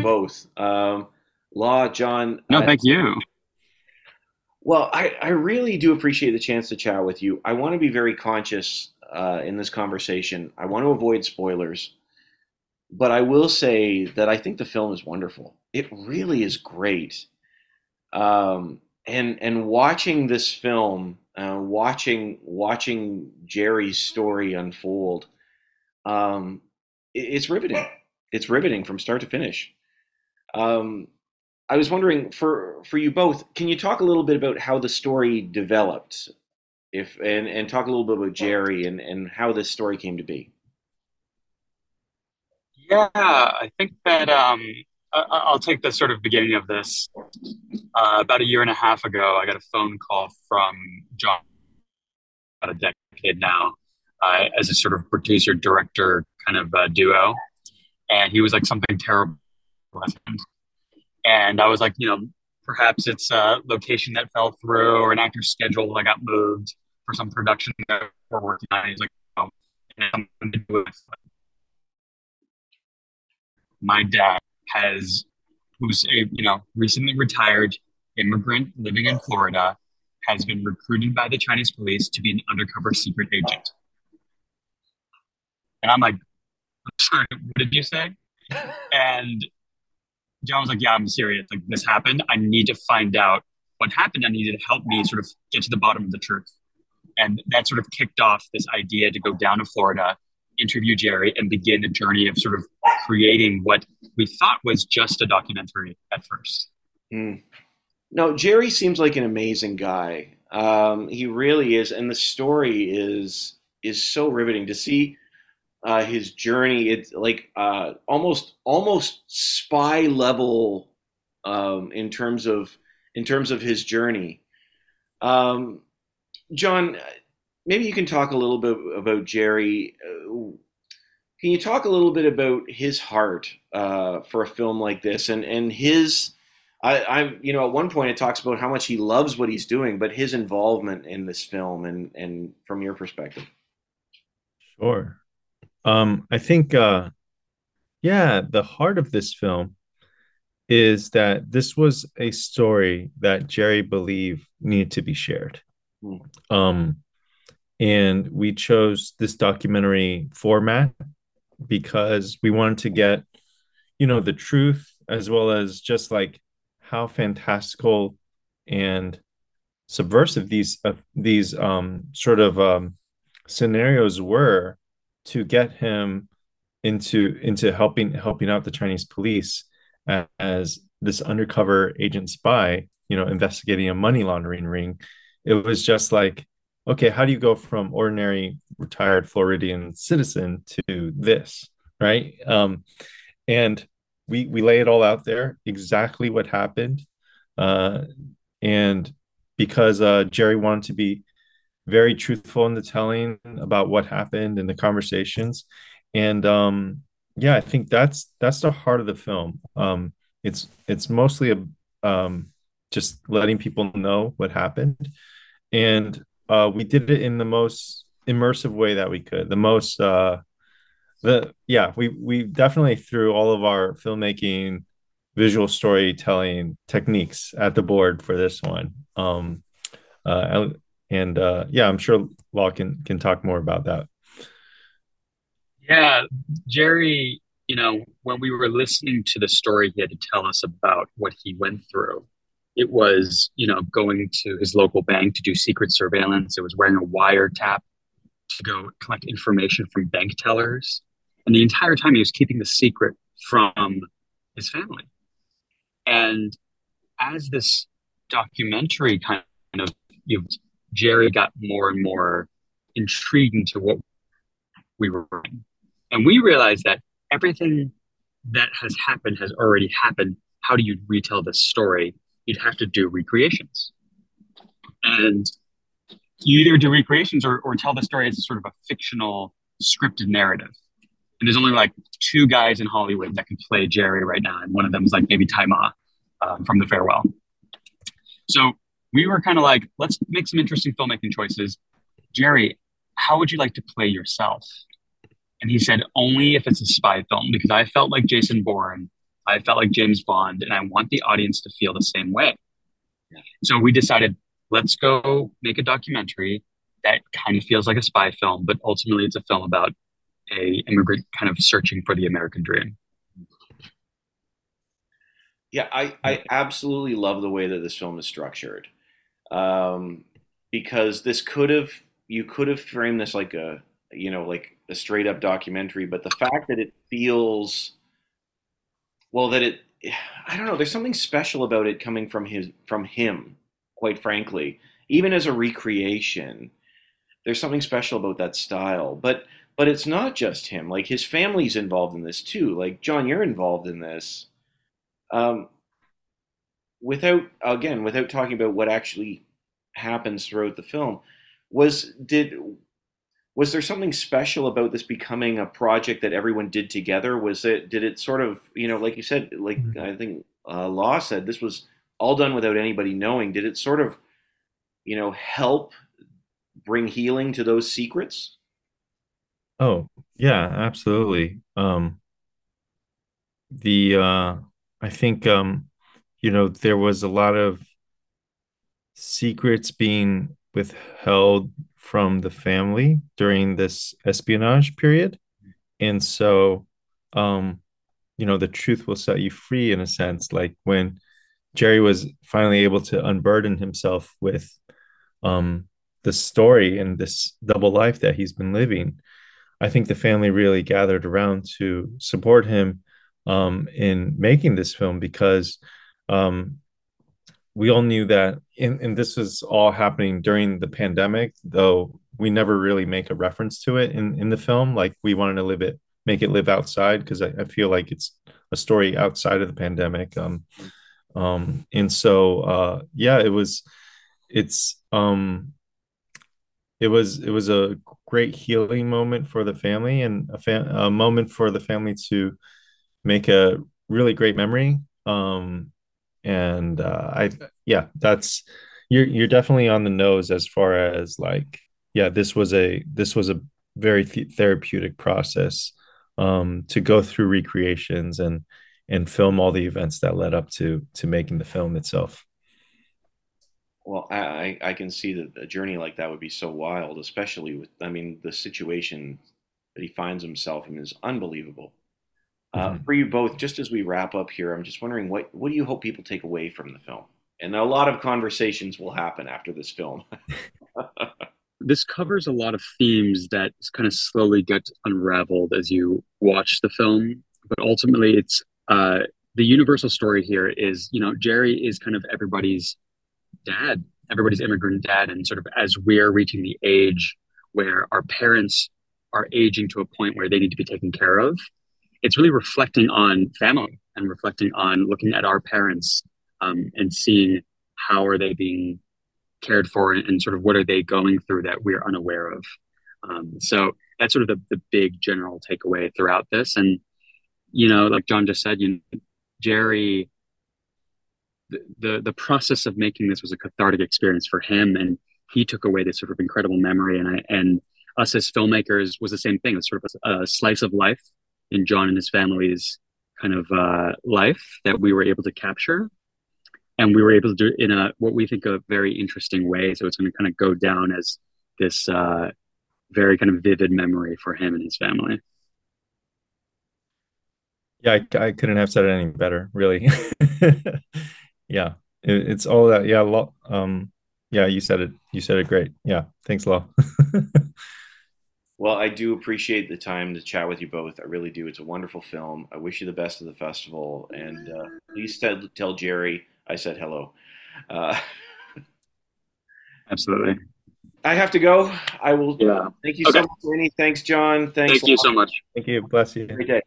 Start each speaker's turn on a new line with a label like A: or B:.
A: you both. Um, Law, John.
B: No, uh, thank you.
A: Well, I, I really do appreciate the chance to chat with you. I want to be very conscious uh, in this conversation. I want to avoid spoilers, but I will say that I think the film is wonderful. It really is great. Um, and and watching this film, uh, watching watching Jerry's story unfold, um, it, it's riveting. It's riveting from start to finish. Um, I was wondering for for you both, can you talk a little bit about how the story developed, if and and talk a little bit about Jerry and and how this story came to be.
B: Yeah, I think that um, I, will take the sort of beginning of this. Uh, about a year and a half ago, I got a phone call from John, about a decade now, uh, as a sort of producer director kind of uh, duo, and he was like something terrible happened and I was like, you know, perhaps it's a location that fell through or an actor's schedule that got moved for some production that we're working on. He's like, oh, something to do with my dad has, who's a you know recently retired immigrant living in Florida, has been recruited by the Chinese police to be an undercover secret agent. And I'm like, I'm sorry, what did you say? And John was like, "Yeah, I'm serious. Like this happened. I need to find out what happened. I needed to help me sort of get to the bottom of the truth." And that sort of kicked off this idea to go down to Florida, interview Jerry, and begin a journey of sort of creating what we thought was just a documentary at first.
A: Mm. No, Jerry seems like an amazing guy. Um, he really is, and the story is is so riveting to see uh, his journey. It's like uh, almost almost spy level um, in terms of in terms of his journey. Um, John, maybe you can talk a little bit about Jerry. Uh, can you talk a little bit about his heart uh, for a film like this and and his? I, I'm, you know, at one point it talks about how much he loves what he's doing, but his involvement in this film and and from your perspective.
C: Sure. Um, I think, uh, yeah, the heart of this film is that this was a story that Jerry believed needed to be shared. Mm. Um, and we chose this documentary format because we wanted to get, you know, the truth as well as just like how fantastical and subversive these uh, these um, sort of um, scenarios were to get him into into helping helping out the Chinese police as this undercover agent spy, you know, investigating a money laundering ring. It was just like, okay, how do you go from ordinary retired Floridian citizen to this, right? Um, and we we lay it all out there, exactly what happened, uh, and because uh, Jerry wanted to be very truthful in the telling about what happened in the conversations. And um yeah i think that's that's the heart of the film. Um it's it's mostly a um just letting people know what happened. And uh we did it in the most immersive way that we could the most uh the yeah we we definitely threw all of our filmmaking visual storytelling techniques at the board for this one. Um uh and uh, yeah, I'm sure Law can can talk more about that.
B: Yeah, Jerry, you know, when we were listening to the story he had to tell us about what he went through, it was, you know, going to his local bank to do secret surveillance. It was wearing a wiretap to go collect information from bank tellers. And the entire time he was keeping the secret from his family. And as this documentary kind of you know, Jerry got more and more intrigued into what we were doing. And we realized that everything that has happened has already happened. How do you retell this story? You'd have to do recreations. And you either do recreations or, or tell the story as a sort of a fictional scripted narrative. And there's only like two guys in Hollywood that can play Jerry right now. And one of them is like maybe Ma um, from The Farewell. So we were kind of like, let's make some interesting filmmaking choices. Jerry, how would you like to play yourself? And he said, only if it's a spy film, because I felt like Jason Bourne I felt like James Bond, and I want the audience to feel the same way. So we decided, let's go make a documentary that kind of feels like a spy film, but ultimately it's a film about a immigrant kind of searching for the American dream.
A: Yeah, I, I absolutely love the way that this film is structured. Um, because this could have you could have framed this like a you know like a straight up documentary, but the fact that it feels well that it I don't know, there's something special about it coming from his from him, quite frankly. Even as a recreation, there's something special about that style. But but it's not just him. Like his family's involved in this too. Like John, you're involved in this. Um, without again, without talking about what actually happens throughout the film, was did was there something special about this becoming a project that everyone did together? Was it did it sort of you know like you said like mm-hmm. I think uh, Law said this was all done without anybody knowing. Did it sort of you know help bring healing to those secrets?
C: Oh yeah, absolutely. Um, the uh, I think um, you know there was a lot of secrets being withheld from the family during this espionage period. And so, um, you know, the truth will set you free in a sense. Like when Jerry was finally able to unburden himself with um, the story and this double life that he's been living, I think the family really gathered around to support him um, in making this film because um, we all knew that and, and this was all happening during the pandemic though we never really make a reference to it in in the film. Like we wanted to live it make it live outside because I, I, feel like it's a story outside of the pandemic. Um um and so uh yeah it was it's um it was it was a great healing moment for the family and a, fam- a moment for the family to make a really great memory. Um and uh, I yeah, that's you're you're definitely on the nose as far as like yeah, this was a this was a very th- therapeutic process um, to go through recreations and and film all the events that led up to to making the film itself.
A: Well, I I can see that a journey like that would be so wild, especially with I mean the situation that he finds himself in is unbelievable. Uh, mm-hmm. For you both, just as we wrap up here, I'm just wondering what what do you hope people take away from the film? And a lot of conversations will happen after this film.
B: this covers a lot of themes that kind of slowly get unraveled as you watch the film. But ultimately, it's uh, the universal story here is you know Jerry is kind of everybody's dad, everybody's immigrant dad, and sort of as we're reaching the age where our parents are aging to a point where they need to be taken care of it's really reflecting on family and reflecting on looking at our parents um, and seeing how are they being cared for and, and, sort of what are they going through that we're unaware of. Um, so that's sort of the, the big general takeaway throughout this. And, you know, like John just said, you know, Jerry, the, the, the process of making this was a cathartic experience for him. And he took away this sort of incredible memory. And I, and us as filmmakers was the same thing. It's sort of a, a slice of life in John and his family's kind of uh, life that we were able to capture. And we were able to do in a what we think a very interesting way. So it's going to kind of go down as this uh, very kind of vivid memory for him and his family.
C: Yeah, I, I couldn't have said it any better, really. yeah, it, it's all that. Yeah, Law. Um, yeah, you said it. You said it great. Yeah, thanks, Law.
A: Well, I do appreciate the time to chat with you both. I really do. It's a wonderful film. I wish you the best of the festival, and uh, please tell, tell Jerry I said hello. Uh,
B: Absolutely.
A: I have to go. I will.
B: Yeah.
A: Thank you okay. so much, Lenny. Thanks, John. Thanks.
B: Thank you so much.
C: Thank you. Bless you.
A: Great day.